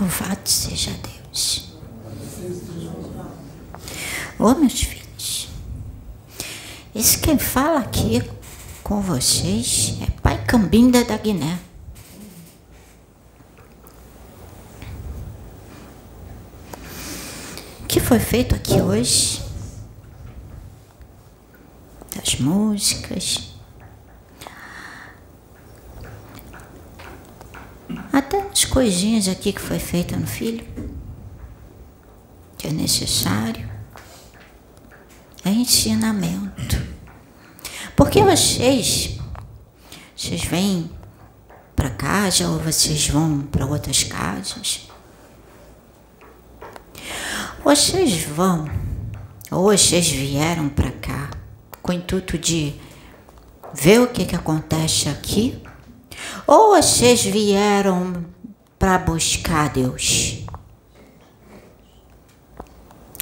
Louvado seja Deus. Ô, oh, meus filhos, esse quem fala aqui com vocês é Pai Cambinda da Guiné. O que foi feito aqui hoje? Das músicas, as coisinhas aqui que foi feita no filho, que é necessário, é ensinamento. Porque vocês, vocês vêm para casa ou vocês vão para outras casas, vocês vão, ou vocês vieram para cá com o intuito de ver o que, que acontece aqui? Ou vocês vieram para buscar Deus?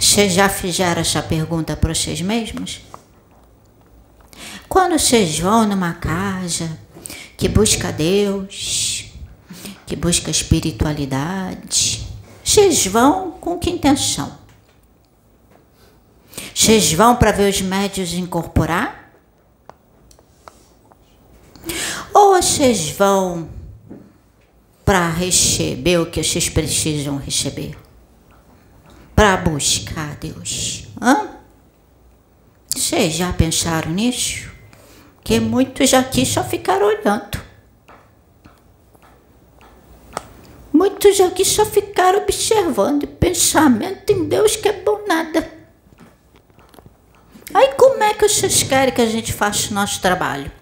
Vocês já fizeram essa pergunta para vocês mesmos? Quando vocês vão numa casa que busca Deus, que busca espiritualidade, vocês vão com que intenção? Vocês vão para ver os médios incorporar? Ou vocês vão para receber o que vocês precisam receber? Para buscar Deus? Hã? Vocês já pensaram nisso? Que muitos aqui só ficaram olhando. Muitos aqui só ficaram observando. Pensamento em Deus que é bom nada. Aí como é que vocês querem que a gente faça o nosso trabalho?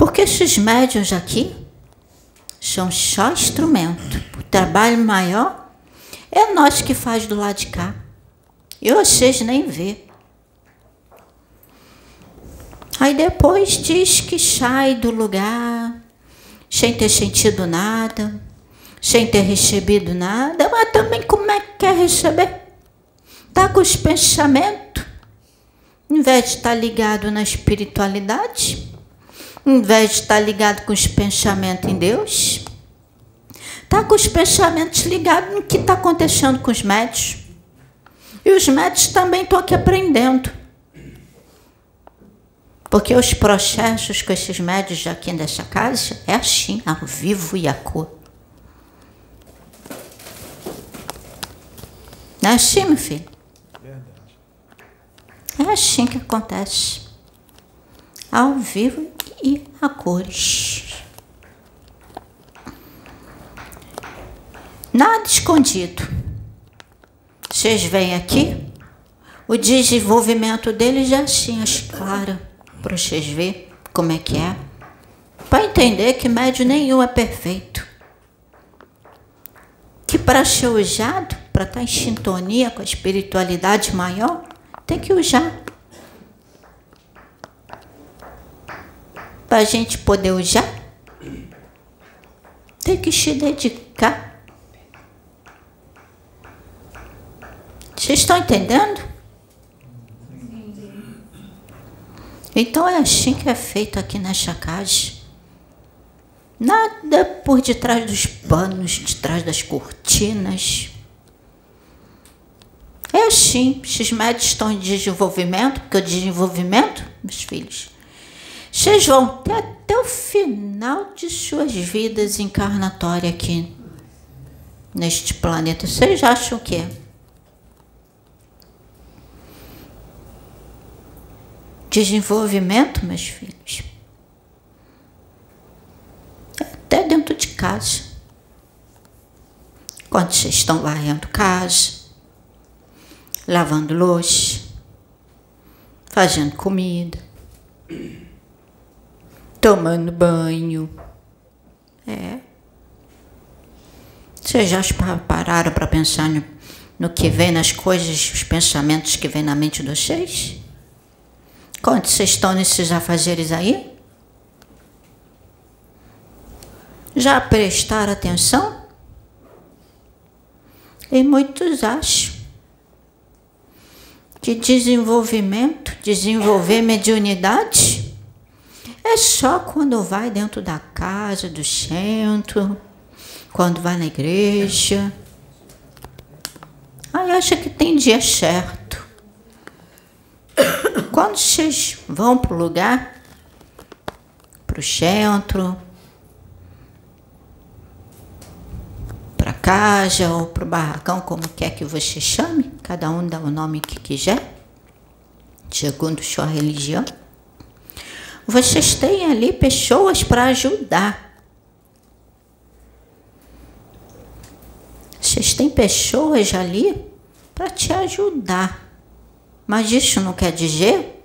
Porque esses médios aqui são só instrumento. O trabalho maior é nós que faz do lado de cá. E vocês nem vê. Aí depois diz que sai do lugar sem ter sentido nada, sem ter recebido nada, mas também como é que quer receber? Tá com os pensamentos, em vez de estar ligado na espiritualidade, em vez de estar ligado com os pensamentos em Deus, está com os pensamentos ligados no que está acontecendo com os médicos. E os médicos também estão aqui aprendendo. Porque os processos com esses médicos aqui nessa casa é assim, ao vivo e a cor. Não é assim, meu filho? Verdade. É assim que acontece. Ao vivo e a cores. Nada escondido. Vocês veem aqui, o desenvolvimento dele já assim, as claras, para vocês verem como é que é. Para entender que médio nenhum é perfeito. Que para ser usado, para estar em sintonia com a espiritualidade maior, tem que usar para a gente poder usar, tem que se dedicar. Vocês estão entendendo? Então é assim que é feito aqui nesta casa. Nada por detrás dos panos, detrás das cortinas. É assim, esses médicos estão em desenvolvimento, porque o desenvolvimento, meus filhos, vocês vão ter até o final de suas vidas encarnatórias aqui neste planeta. Vocês acham o quê? Desenvolvimento, meus filhos. Até dentro de casa. Quando vocês estão varrendo casa, lavando louça, fazendo comida tomando banho. É. Vocês já pararam para pensar no, no, que vem nas coisas, os pensamentos que vêm na mente de vocês? Quando vocês estão nesses afazeres aí? Já prestaram atenção? E muitos acham que desenvolvimento, desenvolver mediunidade, É só quando vai dentro da casa, do centro, quando vai na igreja. Aí acha que tem dia certo. Quando vocês vão para o lugar, para o centro, para casa ou para o barracão, como quer que você chame, cada um dá o nome que quiser, segundo sua religião. Vocês têm ali pessoas para ajudar. Vocês têm pessoas ali para te ajudar. Mas isso não quer dizer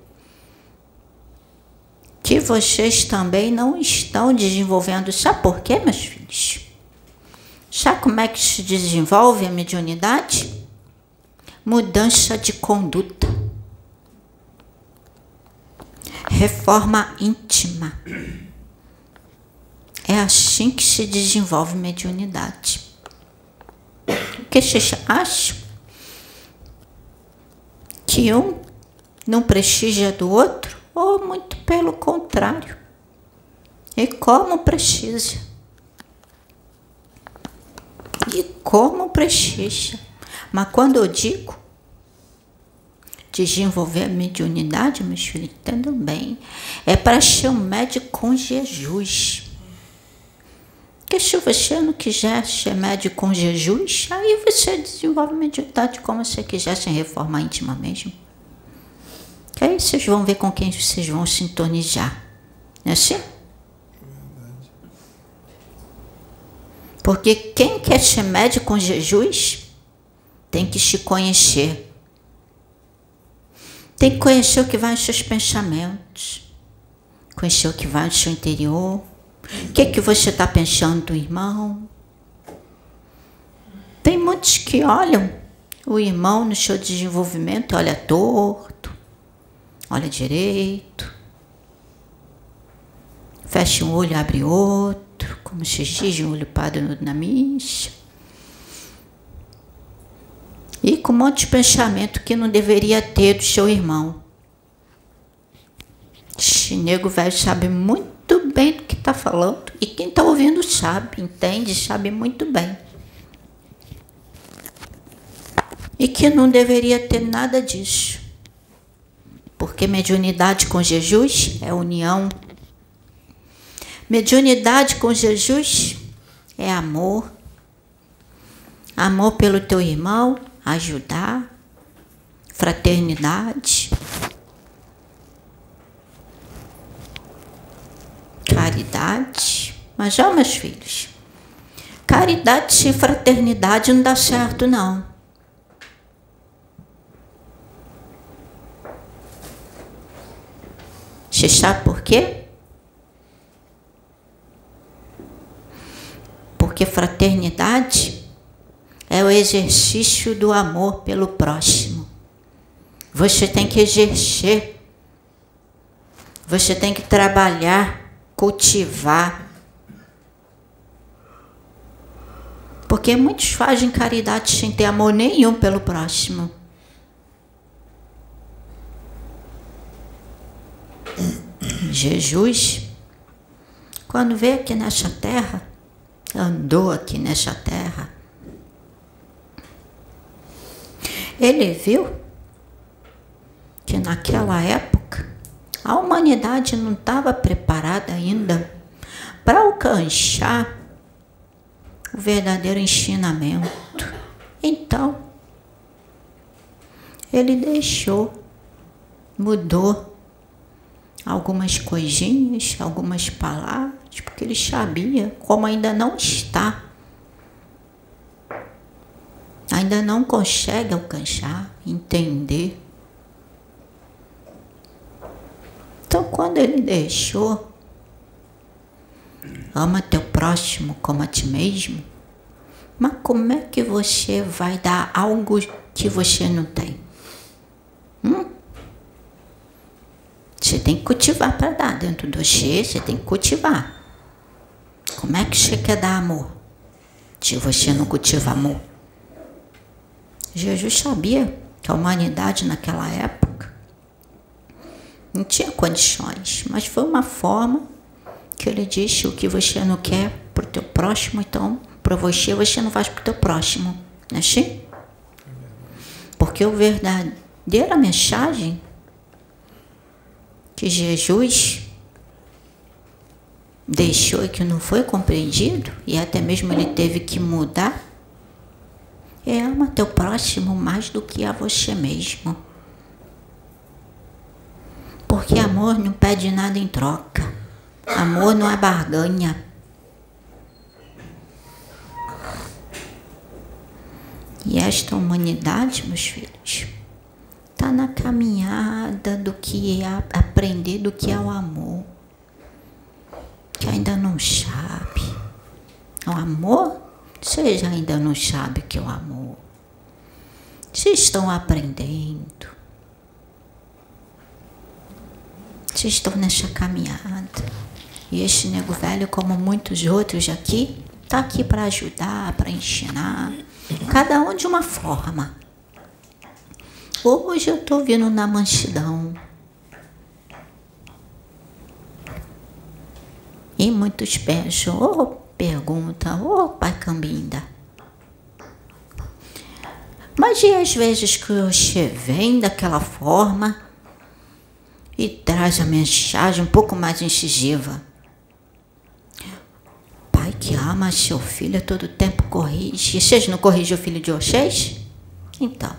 que vocês também não estão desenvolvendo. Sabe por quê, meus filhos? Sabe como é que se desenvolve a mediunidade? Mudança de conduta. Reforma íntima. É assim que se desenvolve mediunidade. O que vocês acham? Que um não prestigia do outro? Ou muito pelo contrário? E como precisa? E como prestigia? Mas quando eu digo desenvolver a mediunidade, meus filhos, entendam bem, é para ser um médico com Jesus. Porque se você não quiser ser médico com Jesus, aí você desenvolve a mediunidade como você quiser, sem reforma íntima mesmo. Que aí vocês vão ver com quem vocês vão sintonizar. Não é assim? Porque quem quer ser médico com Jesus tem que se conhecer. Tem que conhecer o que vai nos seus pensamentos, conhecer o que vai no seu interior. O que, é que você está pensando do irmão? Tem muitos que olham o irmão no seu desenvolvimento, olha torto, olha direito, fecha um olho, abre outro, como se diz, um olho parado na missa. E com um monte de pensamento que não deveria ter do seu irmão. Esse nego velho sabe muito bem do que está falando. E quem está ouvindo sabe, entende, sabe muito bem. E que não deveria ter nada disso. Porque mediunidade com Jesus é união. Mediunidade com Jesus é amor. Amor pelo teu irmão, ajudar, fraternidade, caridade. Mas ó, meus filhos, caridade sem fraternidade não dá certo, não. Você sabe por quê? Porque fraternidade é o exercício do amor pelo próximo. Você tem que exercer, você tem que trabalhar, cultivar. Porque muitos fazem caridade sem ter amor nenhum pelo próximo. Jesus, quando veio aqui nessa terra, andou aqui nessa terra, Ele viu que naquela época a humanidade não estava preparada ainda para alcançar o verdadeiro ensinamento. Então, ele deixou, mudou algumas coisinhas, algumas palavras, porque ele sabia como ainda não está ainda não consegue alcançar, entender. Então, quando ele deixou, ama teu próximo como a ti mesmo, mas como é que você vai dar algo que você não tem? Hum? Você tem que cultivar para dar dentro do você, você tem que cultivar. Como é que você quer dar amor? Se você não cultiva amor. Jesus sabia que a humanidade naquela época Não tinha condições, mas foi uma forma que ele disse: o que você não quer para o teu próximo, então para você você não faz para o teu próximo. Não é assim? Porque o verdadeira mensagem que Jesus deixou e que não foi compreendido, e até mesmo ele teve que mudar, é ama teu próximo mais do que a você mesmo. Porque amor não pede nada em troca. Amor não é barganha. E esta humanidade, meus filhos, está na caminhada do que é aprender do que é o amor. Que ainda não sabe. O amor, vocês ainda não sabem o que é o amor. Vocês estão aprendendo. Vocês estão nessa caminhada. E este nego velho, como muitos outros aqui, está aqui para ajudar, para ensinar. Cada um de uma forma. Hoje eu estou vindo na mansidão. E muitos pensam, oh, perguntam, ô oh, Pai Cambinda. Mas e às vezes que você vem daquela forma e traz a mensagem um pouco mais incisiva? Pai que ama seu filho todo tempo corrige. Vocês não corrigem o filho de vocês? Então.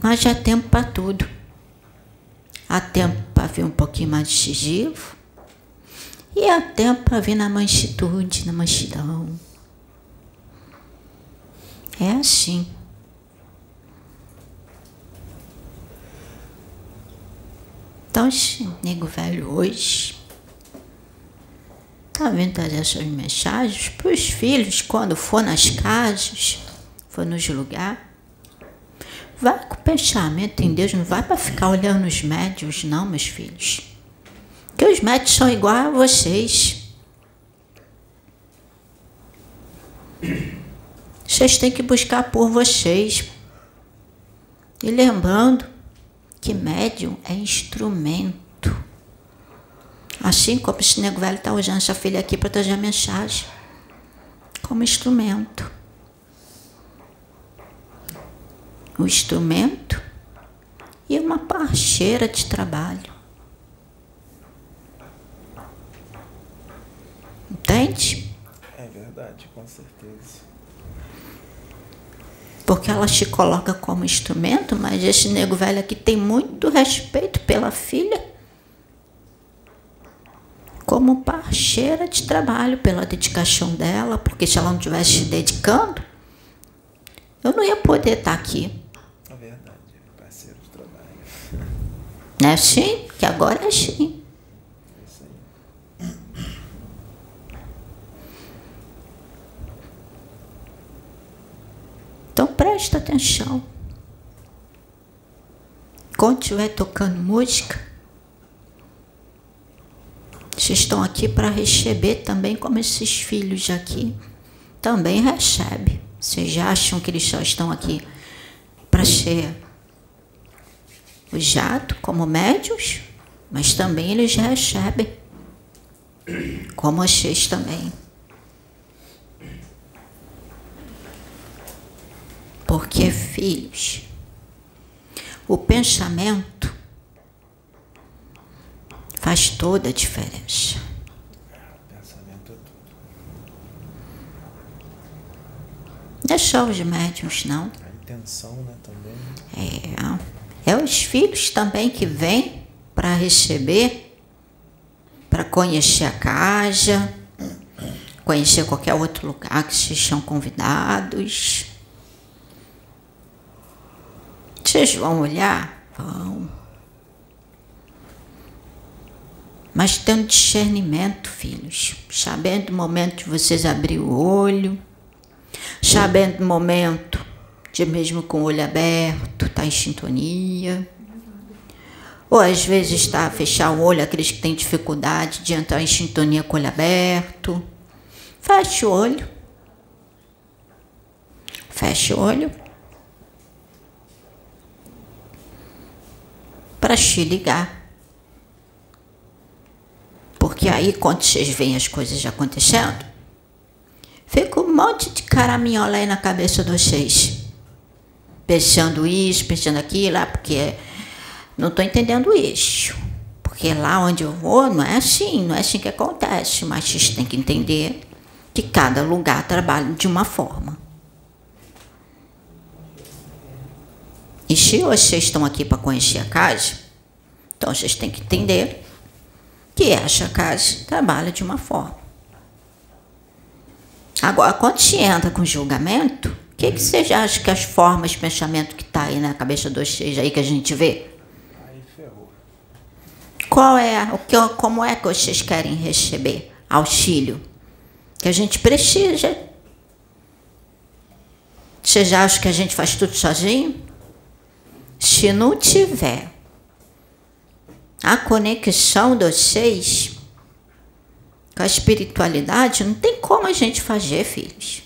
Mas há tempo para tudo. Há tempo para vir um pouquinho mais decisivo. E há tempo para vir na mansidão, na mansidão. É assim. Então, esse nego velho hoje está vendo todas essas mensagens para os filhos, quando for nas casas, for nos lugares. Vai com o pensamento em Deus, não vai para ficar olhando os médios, não, meus filhos. Que os médios são iguais a vocês. Vocês têm que buscar por vocês. E lembrando que médium é instrumento. Assim como esse nego velho está usando essa filha aqui para trazer a mensagem. Como instrumento. O instrumento e uma parceira de trabalho. Entende? É verdade, com certeza porque ela te coloca como instrumento, mas esse nego velho aqui tem muito respeito pela filha como parceira de trabalho, pela dedicação dela, porque se ela não estivesse se dedicando, eu não ia poder estar aqui. É verdade, parceiro de trabalho. Não é assim? Que agora é assim. Então presta atenção. Quando estiver tocando música, vocês estão aqui para receber também, como esses filhos aqui também recebem. Vocês acham que eles só estão aqui para ser usado como médios, mas também eles recebem, como vocês também. Porque, filhos, o pensamento faz toda a diferença. É. Não é só os médiums, não. A intenção, né, também. É, é os filhos também que vêm para receber, para conhecer a casa, conhecer qualquer outro lugar que sejam convidados. Vocês vão olhar? Vão. Mas tendo discernimento, filhos, sabendo o momento de vocês abrir o olho, sabendo o momento de mesmo com o olho aberto, estar tá em sintonia. Ou às vezes está a fechar o olho, aqueles que têm dificuldade de entrar em sintonia com o olho aberto. Feche o olho. Feche o olho. Para te ligar. Porque aí, quando vocês veem as coisas acontecendo, fica um monte de caraminhola aí na cabeça de vocês. Pensando isso, pensando aquilo, ah, porque não estou entendendo isso. Porque lá onde eu vou não é assim, não é assim que acontece. Mas vocês têm que entender que cada lugar trabalha de uma forma. E se vocês estão aqui para conhecer a casa, então vocês têm que entender que essa casa trabalha de uma forma. Agora, quando se entra com julgamento, o que, que vocês acham que as formas de pensamento que está aí na cabeça de vocês aí que a gente vê? Aí ferrou. Qual é, o que, como é que vocês querem receber auxílio? Que a gente precisa. Vocês acham que a gente faz tudo sozinho? Se não tiver a conexão de vocês com a espiritualidade, não tem como a gente fazer, filhos.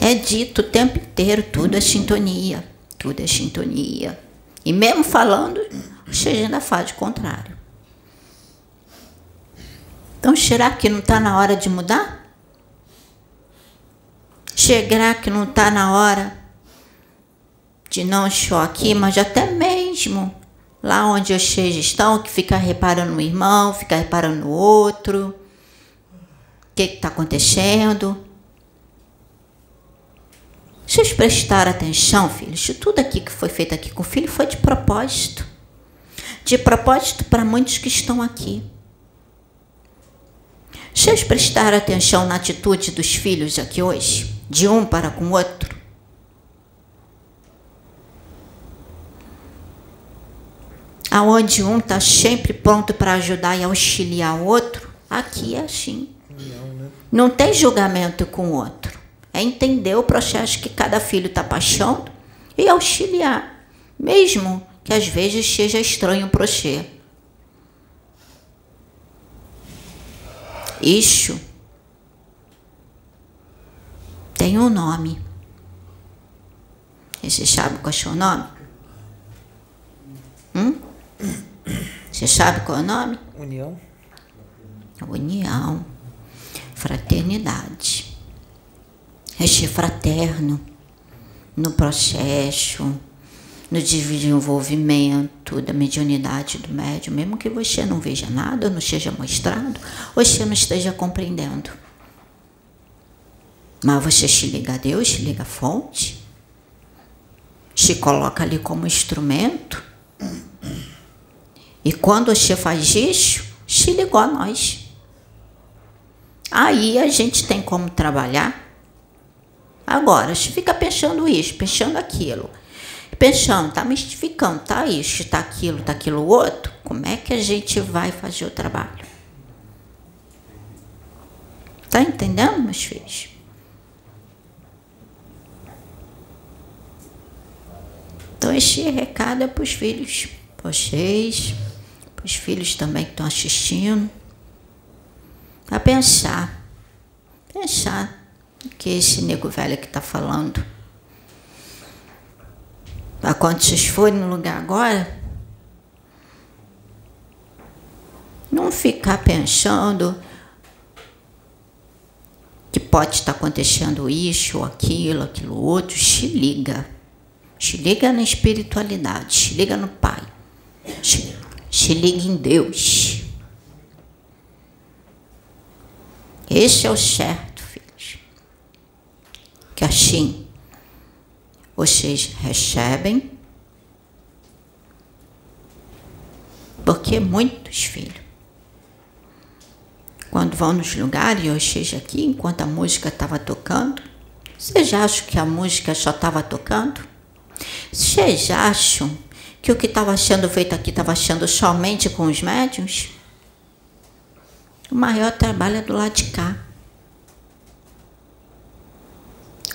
É dito o tempo inteiro, tudo é sintonia, tudo é sintonia. E mesmo falando, vocês ainda faz o contrário. Então, será que não está na hora de mudar? Será que não está na hora de não só aqui, mas até mesmo lá onde vocês estão, que fica reparando no irmão, fica reparando no outro, o que está acontecendo. Vocês prestaram atenção, filhos, tudo aqui que foi feito aqui com o filho foi de propósito. De propósito para muitos que estão aqui. Vocês prestaram atenção na atitude dos filhos aqui hoje? De um para com o outro? Aonde um está sempre pronto para ajudar e auxiliar o outro, aqui é assim. Não tem julgamento com o outro. É entender o processo que cada filho está passando e auxiliar, mesmo que às vezes seja estranho para você. Isso tem um nome. E você sabe qual é o seu nome? Você sabe qual é o nome? União. União. Fraternidade. Este fraterno no processo, no desenvolvimento da mediunidade do médium, mesmo que você não veja nada, não seja mostrado, você não esteja compreendendo. Mas você se liga a Deus, se liga à fonte, se coloca ali como instrumento e quando você faz isso, se ligou a nós. Aí a gente tem como trabalhar. Agora, se fica pensando isso, pensando aquilo, pensando, tá mistificando, tá isso, tá aquilo, tá aquilo outro, como é que a gente vai fazer o trabalho? Tá entendendo, meus filhos? Então, esse recado é para os filhos, vocês os filhos também que estão assistindo, para pensar, pensar que esse nego velho que está falando. Para quando vocês forem no lugar agora, não ficar pensando que pode estar acontecendo isso ou aquilo, aquilo outro, se liga. Se liga na espiritualidade, se liga no Pai. Se se ligue em Deus. Esse é o certo, filhos. Que assim vocês recebem, porque muitos filhos, quando vão nos lugares, eu esteja aqui, enquanto a música estava tocando, vocês acham que a música só estava tocando? Vocês acham que o que estava sendo feito aqui estava sendo somente com os médiums? O maior trabalho é do lado de cá.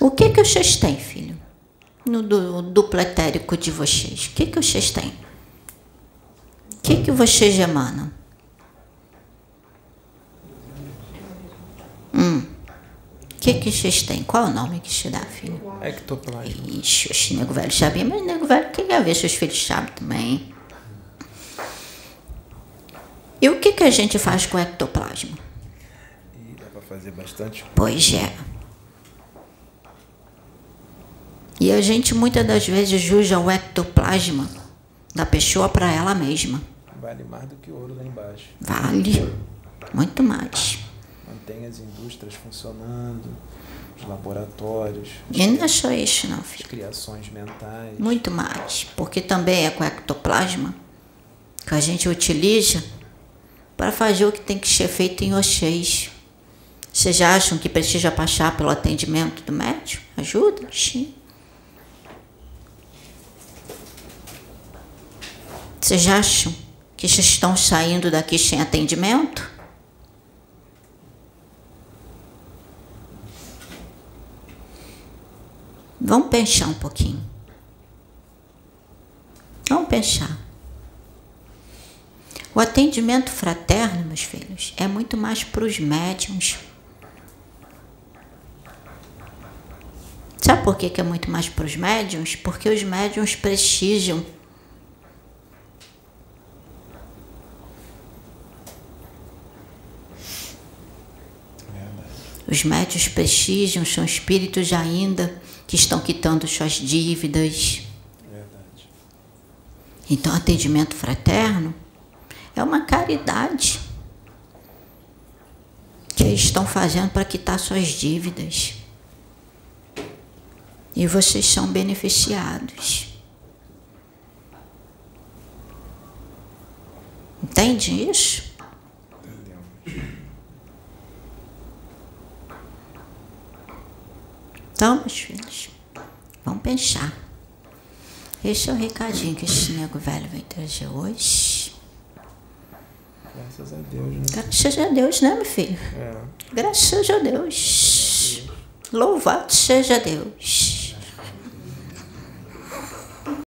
O que que vocês têm, filho? No duplo etérico de vocês. O que que vocês têm? O que que vocês emanam? Hum. O que que vocês têm? Qual é o nome que te dá, filho? Ectoplasma. Ixi, oxe, nego velho sabia, mas nego velho queria ver se os filhos sabem também. E o que que a gente faz com o ectoplasma? E dá pra fazer bastante. Pois é. E a gente muitas das vezes usa o ectoplasma da pessoa para ela mesma. Vale mais do que ouro lá embaixo. Vale muito mais. Mantém as indústrias funcionando, os laboratórios, E não é só isso, não, as filho. criações mentais. Muito mais. Porque também é com ectoplasma que a gente utiliza para fazer o que tem que ser feito em vocês. Vocês acham que precisa passar pelo atendimento do médico? Ajuda? Sim. Vocês acham que estão saindo daqui sem atendimento? Vamos pensar um pouquinho. Vamos pensar. O atendimento fraterno, meus filhos, é muito mais para os médiums. Sabe por que, que é muito mais para os médiums? Porque os médiums precisam Verdade. Os médios prestigiam, são espíritos ainda que estão quitando suas dívidas. Verdade. Então, atendimento fraterno é uma caridade que eles estão fazendo para quitar suas dívidas. E vocês são beneficiados. Entende isso? Então, meus filhos, vamos pensar. Esse é o recadinho que esse nego velho veio trazer hoje. Graças a Deus, né? Graças a Deus, né, meu filho? É. Graças a Deus. Louvado seja Deus.